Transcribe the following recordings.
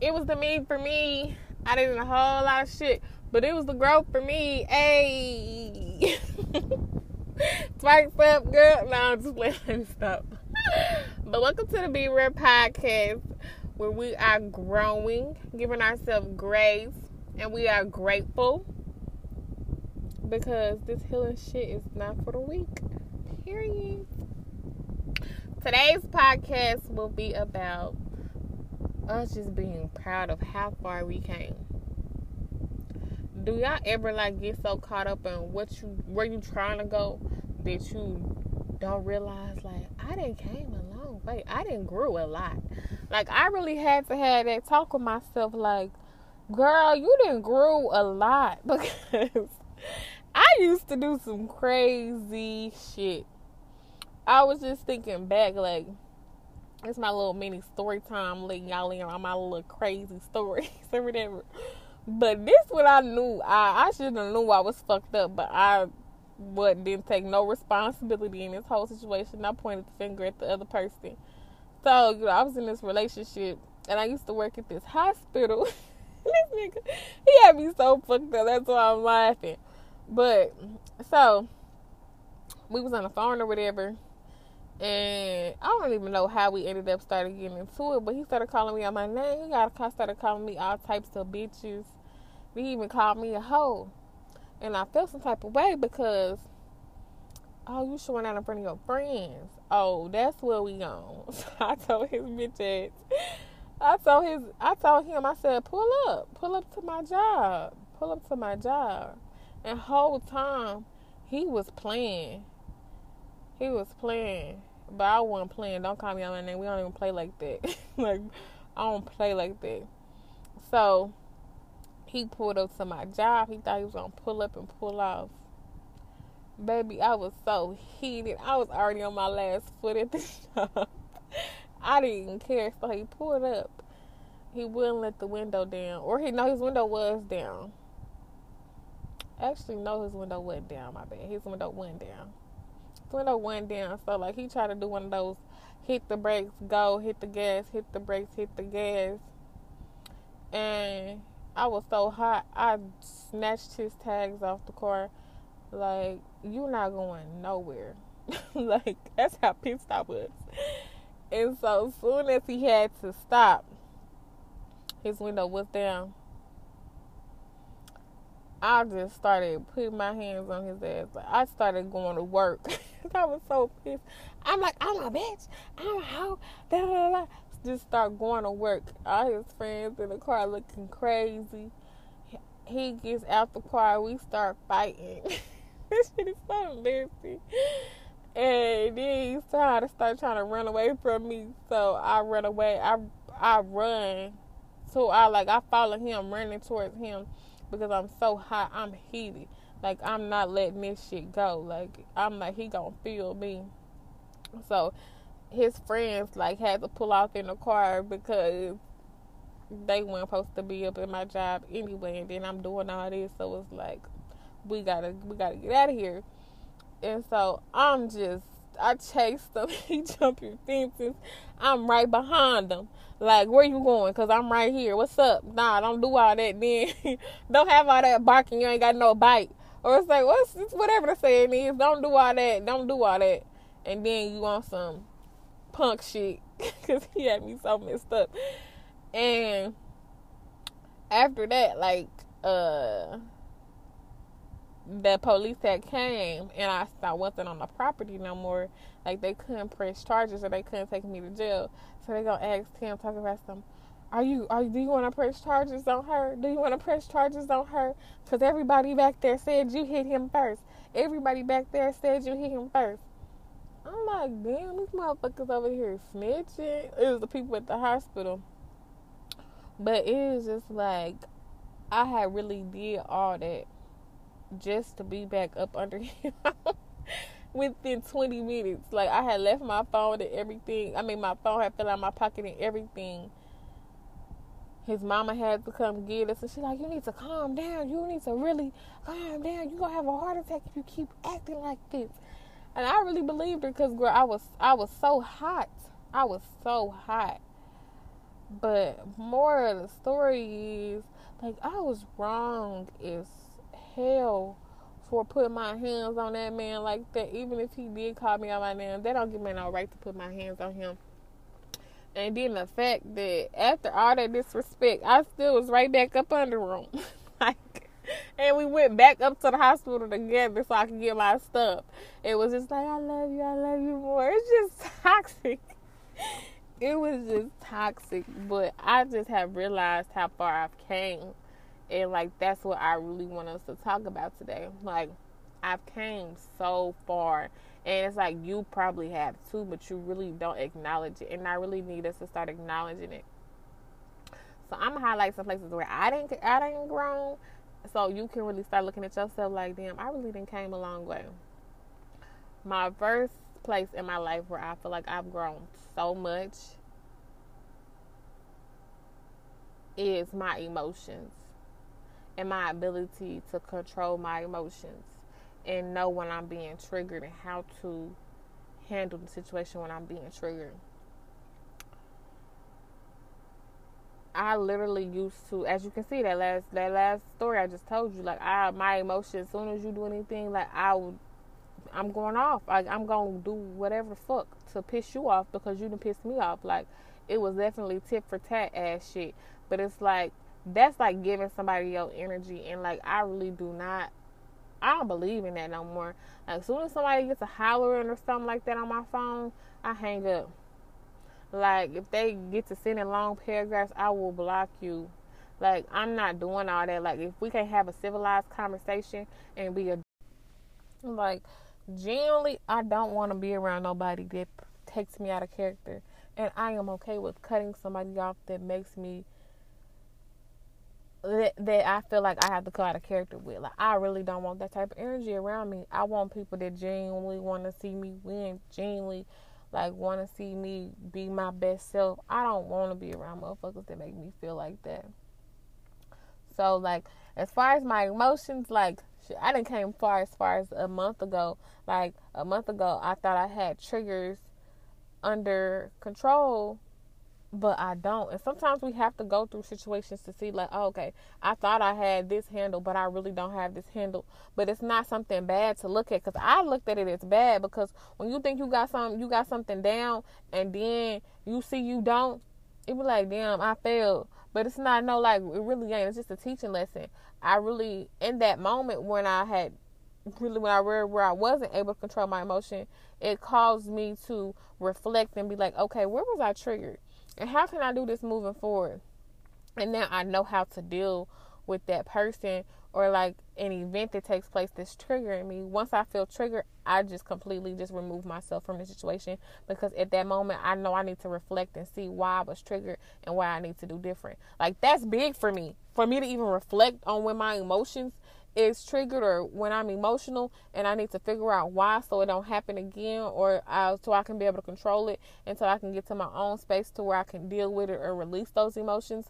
it was the me for me. I did a whole lot of shit, but it was the growth for me. Hey, spikes up, girl. No, I'm just playing. Stop. But welcome to the Be Rare podcast, where we are growing, giving ourselves grace, and we are grateful because this healing shit is not for the weak. Period. Today's podcast will be about us just being proud of how far we came. Do y'all ever like get so caught up in what you where you trying to go that you don't realize like I didn't came a long way. I didn't grew a lot. Like I really had to have that talk with myself like, girl, you didn't grew a lot because I used to do some crazy shit. I was just thinking back like it's my little mini story time, letting y'all in on my little crazy stories or whatever. But this what I knew. I I should have knew I was fucked up, but I what didn't take no responsibility in this whole situation. I pointed the finger at the other person. So you know, I was in this relationship, and I used to work at this hospital. this nigga, he had me so fucked up. That's why I'm laughing. But so we was on the phone or whatever, and I don't even know how we ended up starting getting into it, but he started calling me on my name. He got started calling me all types of bitches. He even called me a hoe. And I felt some type of way because oh, you showing out in front of your friends. Oh, that's where we on. So I told his bitch ass. I told his I told him, I said, pull up. Pull up to my job. Pull up to my job. And whole time he was playing he was playing, but I wasn't playing. Don't call me on my name. We don't even play like that. like I don't play like that. So he pulled up to my job. He thought he was gonna pull up and pull off. Baby, I was so heated. I was already on my last foot at the shop. I didn't even care, so he pulled up. He wouldn't let the window down, or he know his window was down. Actually, no, his window wasn't down. My bad. His window went down window went down. So like he tried to do one of those hit the brakes, go, hit the gas, hit the brakes, hit the gas. And I was so hot, I snatched his tags off the car. Like, you're not going nowhere. like, that's how pissed I was. And so, soon as he had to stop, his window was down. I just started putting my hands on his ass. Like, I started going to work. I was so pissed. I'm like, I'm a bitch. I'm a hoe. Da, da, Just start going to work. All his friends in the car looking crazy. He gets out the car. We start fighting. this shit is so messy. And then he's trying to start trying to run away from me. So I run away. I I run. So I like I follow him, running towards him because I'm so hot. I'm heated. Like I'm not letting this shit go. Like I'm like he gonna feel me. So his friends like had to pull off in the car because they weren't supposed to be up in my job anyway and then I'm doing all this so it's like we gotta we gotta get out of here. And so I'm just I chased him. he jumping fences. I'm right behind him. Like, where you going? Cause I'm right here. What's up? Nah, don't do all that. Then don't have all that barking. You ain't got no bite. Or it's like, what's whatever the saying is, don't do all that, don't do all that. And then you want some punk shit because he had me so messed up. And after that, like, uh, the police had came and I, I wasn't on the property no more. Like they couldn't press charges or they couldn't take me to jail. So they gonna ask talk about some are you are do you want to press charges on her? Do you want to press charges on her? Cause everybody back there said you hit him first. Everybody back there said you hit him first. I'm like, damn, these motherfuckers over here snitching. It was the people at the hospital. But it was just like I had really did all that just to be back up under him within 20 minutes. Like I had left my phone and everything. I mean, my phone had fell out of my pocket and everything. His mama had to come get us and she's like you need to calm down. You need to really calm down. You're gonna have a heart attack if you keep acting like this. And i really believed her because girl i was i was so hot. I was so hot. But more of the story is like I was wrong as hell for putting my hands on that man like that. Even if he did call me out my name, they don't give me no right to put my hands on him. And then the fact that after all that disrespect, I still was right back up under him. like, and we went back up to the hospital together so I could get my stuff. It was just like, I love you, I love you more. It's just toxic. It was just toxic. But I just have realized how far I've came. And like that's what I really want us to talk about today. Like I've came so far and it's like you probably have too, but you really don't acknowledge it. And I really need us to start acknowledging it. So I'm gonna highlight some places where I didn't I didn't grow. So you can really start looking at yourself like, damn, I really didn't came a long way. My first place in my life where I feel like I've grown so much is my emotions and my ability to control my emotions and know when I'm being triggered and how to handle the situation when I'm being triggered. I literally used to, as you can see, that last that last story I just told you, like I my emotions. As soon as you do anything, like I would, I'm going off. Like I'm gonna do whatever fuck to piss you off because you didn't piss me off. Like it was definitely tit for tat ass shit. But it's like that's like giving somebody your energy, and like I really do not I don't believe in that no more. Like, as soon as somebody gets a hollering or something like that on my phone, I hang up. Like, if they get to sending long paragraphs, I will block you. Like, I'm not doing all that. Like, if we can have a civilized conversation and be a. Like, generally, I don't want to be around nobody that takes me out of character. And I am okay with cutting somebody off that makes me that, that I feel like I have to cut out of character with. Like I really don't want that type of energy around me. I want people that genuinely want to see me win, genuinely like want to see me be my best self. I don't want to be around motherfuckers that make me feel like that. So like as far as my emotions, like I didn't came far as far as a month ago. Like a month ago, I thought I had triggers under control but I don't. And sometimes we have to go through situations to see, like, oh, okay, I thought I had this handle, but I really don't have this handle. But it's not something bad to look at because I looked at it as bad because when you think you got something, you got something down, and then you see you don't, it be like, damn, I failed. But it's not no like it really ain't. It's just a teaching lesson. I really in that moment when I had really when I read where I wasn't able to control my emotion, it caused me to reflect and be like, okay, where was I triggered? And how can I do this moving forward? And now I know how to deal with that person or like an event that takes place that's triggering me. Once I feel triggered, I just completely just remove myself from the situation because at that moment I know I need to reflect and see why I was triggered and why I need to do different. Like that's big for me. For me to even reflect on when my emotions is triggered or when I'm emotional and I need to figure out why so it don't happen again or uh, so I can be able to control it until I can get to my own space to where I can deal with it or release those emotions.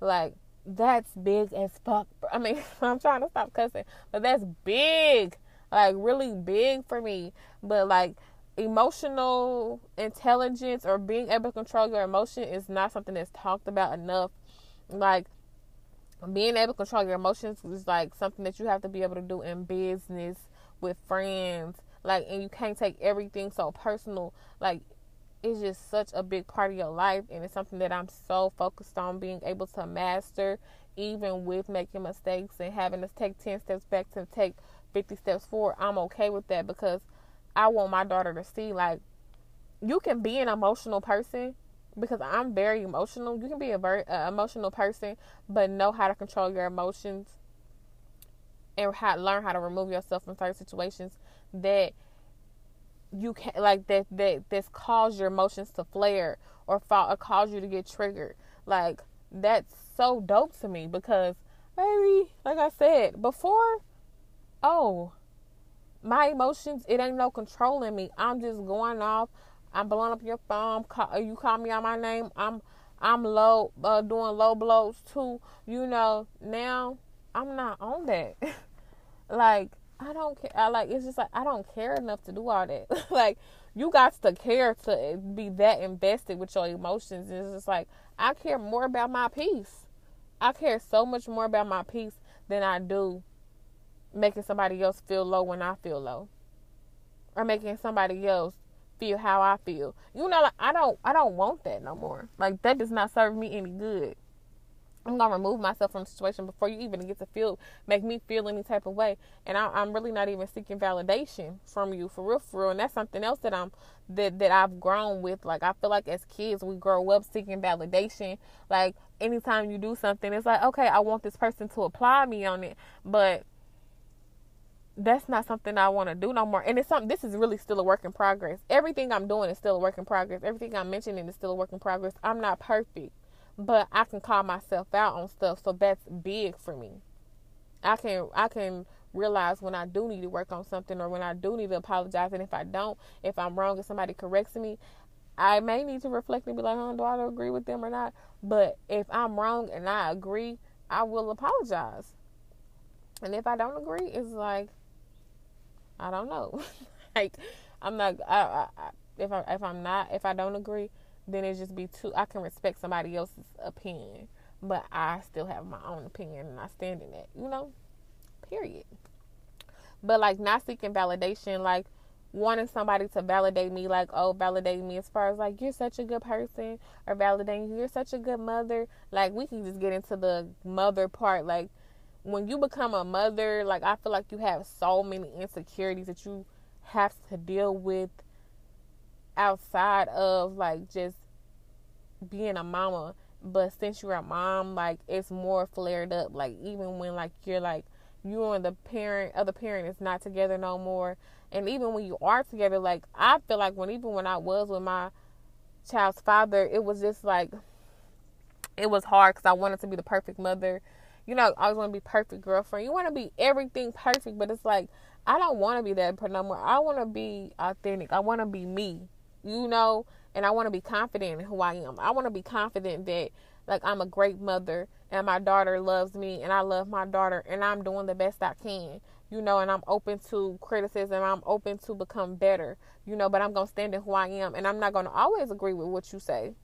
Like that's big as fuck. I mean, I'm trying to stop cussing, but that's big. Like really big for me. But like emotional intelligence or being able to control your emotion is not something that's talked about enough. Like being able to control your emotions is like something that you have to be able to do in business with friends like and you can't take everything so personal. Like it's just such a big part of your life and it's something that i'm so focused on being able to master even with making mistakes and having to take 10 steps back to take 50 steps forward. I'm okay with that because i want my daughter to see like you can be an emotional person because I'm very emotional. You can be a very uh, emotional person, but know how to control your emotions and how, learn how to remove yourself from certain situations that you can like that that this cause your emotions to flare or fall or cause you to get triggered. Like that's so dope to me because baby, like I said before, oh, my emotions, it ain't no controlling me. I'm just going off I'm blowing up your phone. Call, you call me on my name. I'm I'm low uh, doing low blows too. You know now I'm not on that. like I don't care. I like it's just like I don't care enough to do all that. like you got to care to be that invested with your emotions. It's just like I care more about my peace. I care so much more about my peace than I do making somebody else feel low when I feel low. Or making somebody else feel how I feel. You know, like I don't I don't want that no more. Like that does not serve me any good. I'm gonna remove myself from the situation before you even get to feel, make me feel any type of way. And I, am really not even seeking validation from you for real, for real. And that's something else that I'm that that I've grown with. Like I feel like as kids we grow up seeking validation. Like anytime you do something, it's like okay, I want this person to apply me on it, but that's not something I want to do no more. And it's something. This is really still a work in progress. Everything I'm doing is still a work in progress. Everything I'm mentioning is still a work in progress. I'm not perfect but I can call myself out on stuff, so that's big for me. I can I can realize when I do need to work on something or when I do need to apologize, and if I don't, if I'm wrong and somebody corrects me, I may need to reflect and be like, "Oh, do I agree with them or not?" But if I'm wrong and I agree, I will apologize. And if I don't agree, it's like I don't know. like I'm not. I, I, if I if I'm not if I don't agree, then it just be too. I can respect somebody else's opinion, but I still have my own opinion and I stand in that. You know, period. But like not seeking validation, like wanting somebody to validate me, like oh, validate me as far as like you're such a good person, or validating you're such a good mother. Like we can just get into the mother part, like when you become a mother, like I feel like you have so many insecurities that you have to deal with outside of like just being a mama. But since you're a mom like it's more flared up. Like even when like you're like you and the parent other parent is not together no more. And even when you are together like i feel like when even when i was with my child's father it was just like it was hard because i wanted to be the perfect mother you know i always want to be perfect girlfriend you want to be everything perfect but it's like i don't want to be that no more i want to be authentic i want to be me you know, and I want to be confident in who I am. I want to be confident that like I'm a great mother and my daughter loves me and I love my daughter and I'm doing the best I can. You know, and I'm open to criticism. I'm open to become better. You know, but I'm going to stand in who I am and I'm not going to always agree with what you say.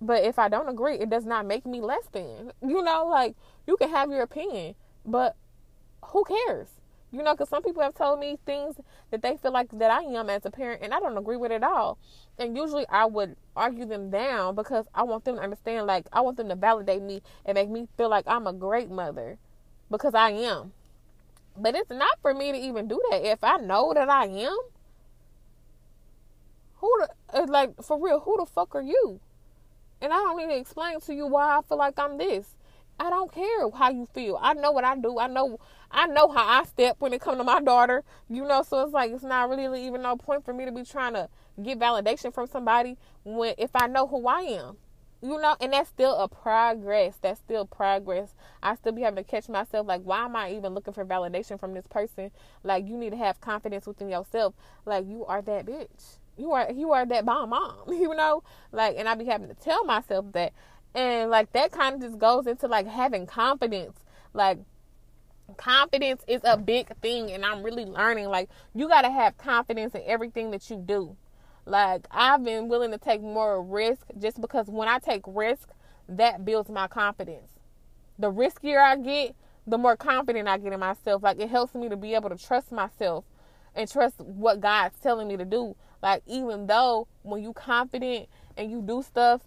But if I don't agree, it does not make me less than. You know, like you can have your opinion, but who cares? You know, because some people have told me things that they feel like that I am as a parent, and I don't agree with it at all. And usually I would argue them down because I want them to understand, like, I want them to validate me and make me feel like I'm a great mother because I am. But it's not for me to even do that. If I know that I am, who the, uh, like, for real, who the fuck are you? And I don't need to explain to you why I feel like I'm this. I don't care how you feel. I know what I do. I know I know how I step when it comes to my daughter. You know, so it's like it's not really even no point for me to be trying to get validation from somebody when if I know who I am. You know, and that's still a progress. That's still progress. I still be having to catch myself like, why am I even looking for validation from this person? Like, you need to have confidence within yourself. Like, you are that bitch. You are you are that bomb mom. You know, like, and I be having to tell myself that and like that kind of just goes into like having confidence. Like confidence is a big thing and I'm really learning like you got to have confidence in everything that you do. Like I've been willing to take more risk just because when I take risk, that builds my confidence. The riskier I get, the more confident I get in myself. Like it helps me to be able to trust myself and trust what God's telling me to do. Like even though when you confident and you do stuff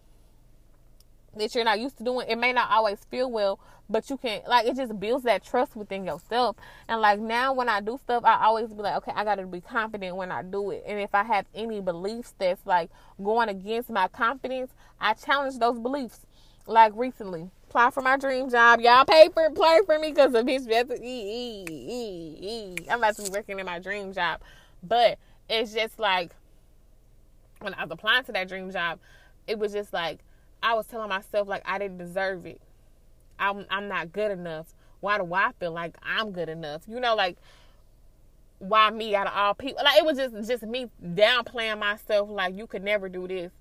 that you're not used to doing. It may not always feel well, but you can like it just builds that trust within yourself. And like now when I do stuff, I always be like, okay, I gotta be confident when I do it. And if I have any beliefs that's like going against my confidence, I challenge those beliefs. Like recently, apply for my dream job. Y'all pay for play for me because the bitch to e. I'm about to be working in my dream job. But it's just like when I was applying to that dream job, it was just like I was telling myself like I didn't deserve it. I'm I'm not good enough. Why do I feel like I'm good enough? You know, like why me out of all people? Like it was just just me downplaying myself. Like you could never do this,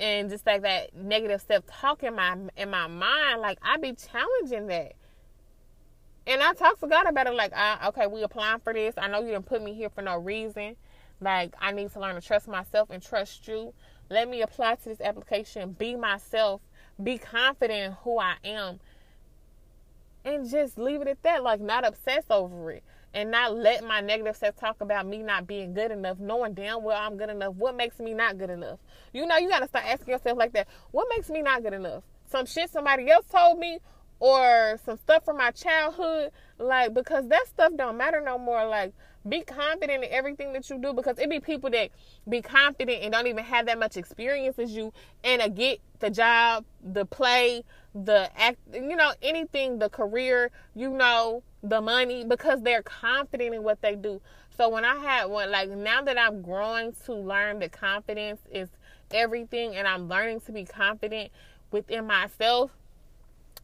and just like that negative self talk in my in my mind. Like I be challenging that. and I talk to God about it. Like, okay, we applying for this. I know you didn't put me here for no reason. Like, I need to learn to trust myself and trust you. Let me apply to this application. Be myself. Be confident in who I am. And just leave it at that. Like, not obsess over it. And not let my negative self talk about me not being good enough, knowing damn well I'm good enough. What makes me not good enough? You know, you got to start asking yourself like that. What makes me not good enough? Some shit somebody else told me or some stuff from my childhood like because that stuff don't matter no more. Like be confident in everything that you do because it be people that be confident and don't even have that much experience as you and uh, get the job the play the act you know anything the career you know the money because they're confident in what they do. So when i had one like now that i'm growing to learn that confidence is everything and i'm learning to be confident within myself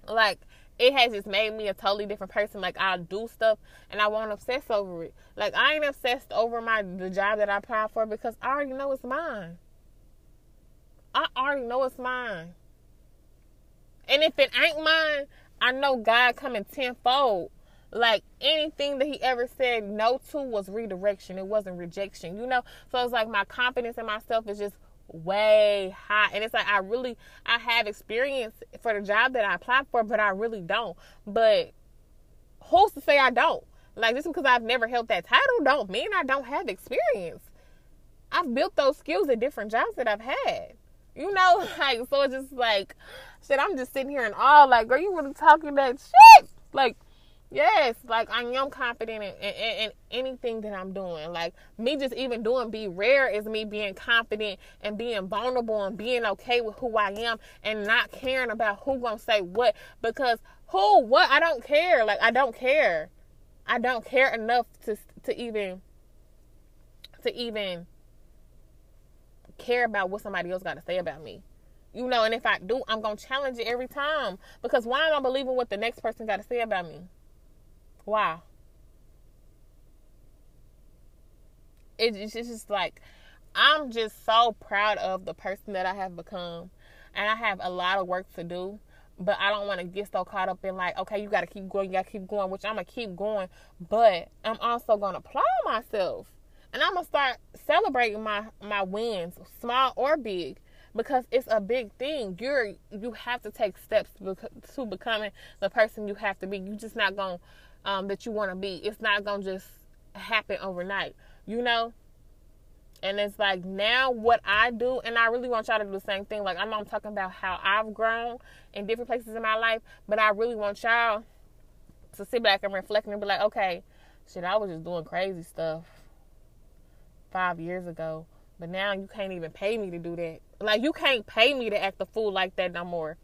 like it has just made me a totally different person. Like I'll do stuff and I won't obsess over it. Like I ain't obsessed over my the job that I applied for because I already know it's mine. I already know it's mine. And if it ain't mine, I know God coming tenfold. Like anything that he ever said no to was redirection. It wasn't rejection, you know? So it's like my confidence in myself is just way high. And it's like i really i have experience for the job that i applied for but i really don't. But who's to say i don't? Like just because i've never held that title don't mean i don't have experience. I've built those skills at different jobs that i've had. You know like so it's just like shit i'm just sitting here and all like are you really talking that shit? Like Yes, like I am confident in, in, in, anything that I'm doing. Like me just even doing be rare is me being confident and being vulnerable and being okay with who I am and not caring about who gonna say what because who what I don't care. Like I don't care. I don't care enough to to even to even care about what somebody else got to say about me. You know, and if I do, I'm gonna challenge it every time because why am I believing what the next person got to say about me? Why? It's just like I'm just so proud of the person that I have become, and I have a lot of work to do. But I don't want to get so caught up in like, okay, you got to keep going, you got to keep going, which I'm gonna keep going. But I'm also gonna applaud myself, and I'm gonna start celebrating my my wins, small or big because it's a big thing. You're you have to take steps to becoming the person you have to be. You're just not gonna um, that you want to be. It's not going to just happen overnight, you know? And it's like now what I do, and I really want y'all to do the same thing. Like I know I'm talking about how I've grown in different places in my life, but I really want y'all to sit back and reflect and be like, okay, shit, I was just doing crazy stuff five years ago, but now you can't even pay me to do that. Like you can't pay me to act a fool like that no more.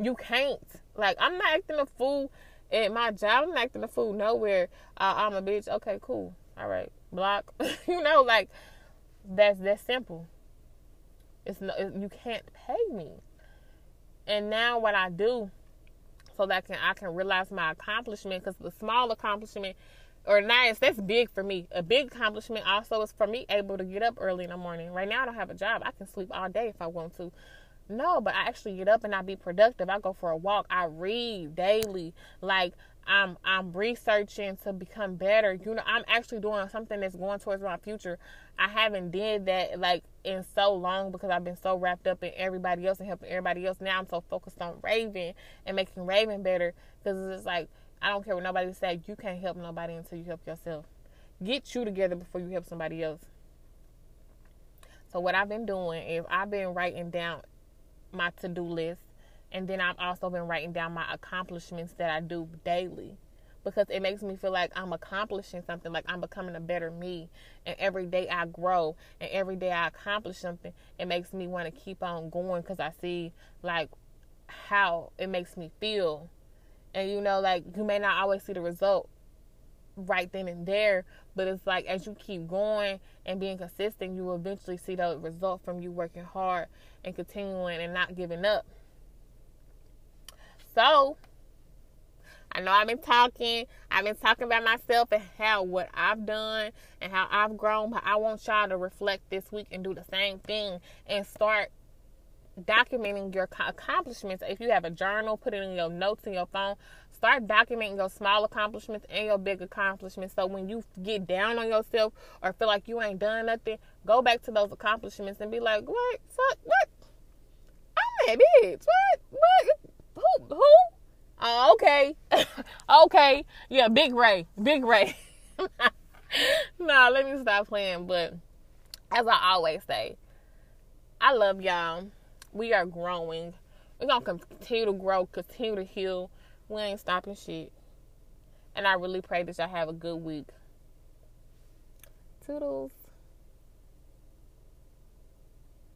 You can't. Like I'm not acting a fool at my job, I'm acting a fool nowhere. Uh, I'm a bitch. Okay, cool. All right, block. you know, like that's that's simple. It's no, you can't pay me. And now what I do, so that I can I can realize my accomplishment, because the small accomplishment or nice, that's big for me. A big accomplishment also is for me able to get up early in the morning. Right now I don't have a job. I can sleep all day if I want to. No, but I actually get up and I be productive. I go for a walk. I read daily. Like I'm I'm researching to become better. You know, I'm actually doing something that's going towards my future. I haven't did that like in so long because I've been so wrapped up in everybody else and helping everybody else. Now I'm so focused on Raven and making Raven better because it's like I don't care what nobody say. You can't help nobody until you help yourself. Get you together before you help somebody else. So what I've been doing is I've been writing down my to do list. And then I've also been writing down my accomplishments that I do daily because it makes me feel like I'm accomplishing something, like I'm becoming a better me. And every day I grow and every day I accomplish something, it makes me want to keep on going because I see like how it makes me feel. And you know, like you may not always see the result right then and there, but it's like as you keep going and being consistent, you will eventually see the result from you working hard and continuing and not giving up. So, I know I've been talking. I've been talking about myself and how what I've done and how I've grown, but I want y'all to reflect this week and do the same thing and start documenting your accomplishments. If you have a journal, put it in your notes in your phone. Start documenting your small accomplishments and your big accomplishments. So when you get down on yourself or feel like you ain't done nothing, go back to those accomplishments and be like, what? Fuck, what? I'm that bitch. What? What? Who? Who? Oh, okay. okay. Yeah, Big Ray. Big Ray. nah, let me stop playing. But as I always say, I love y'all. We are growing. We're going to continue to grow, continue to heal. We ain't stopping shit. And I really pray that y'all have a good week. Toodles.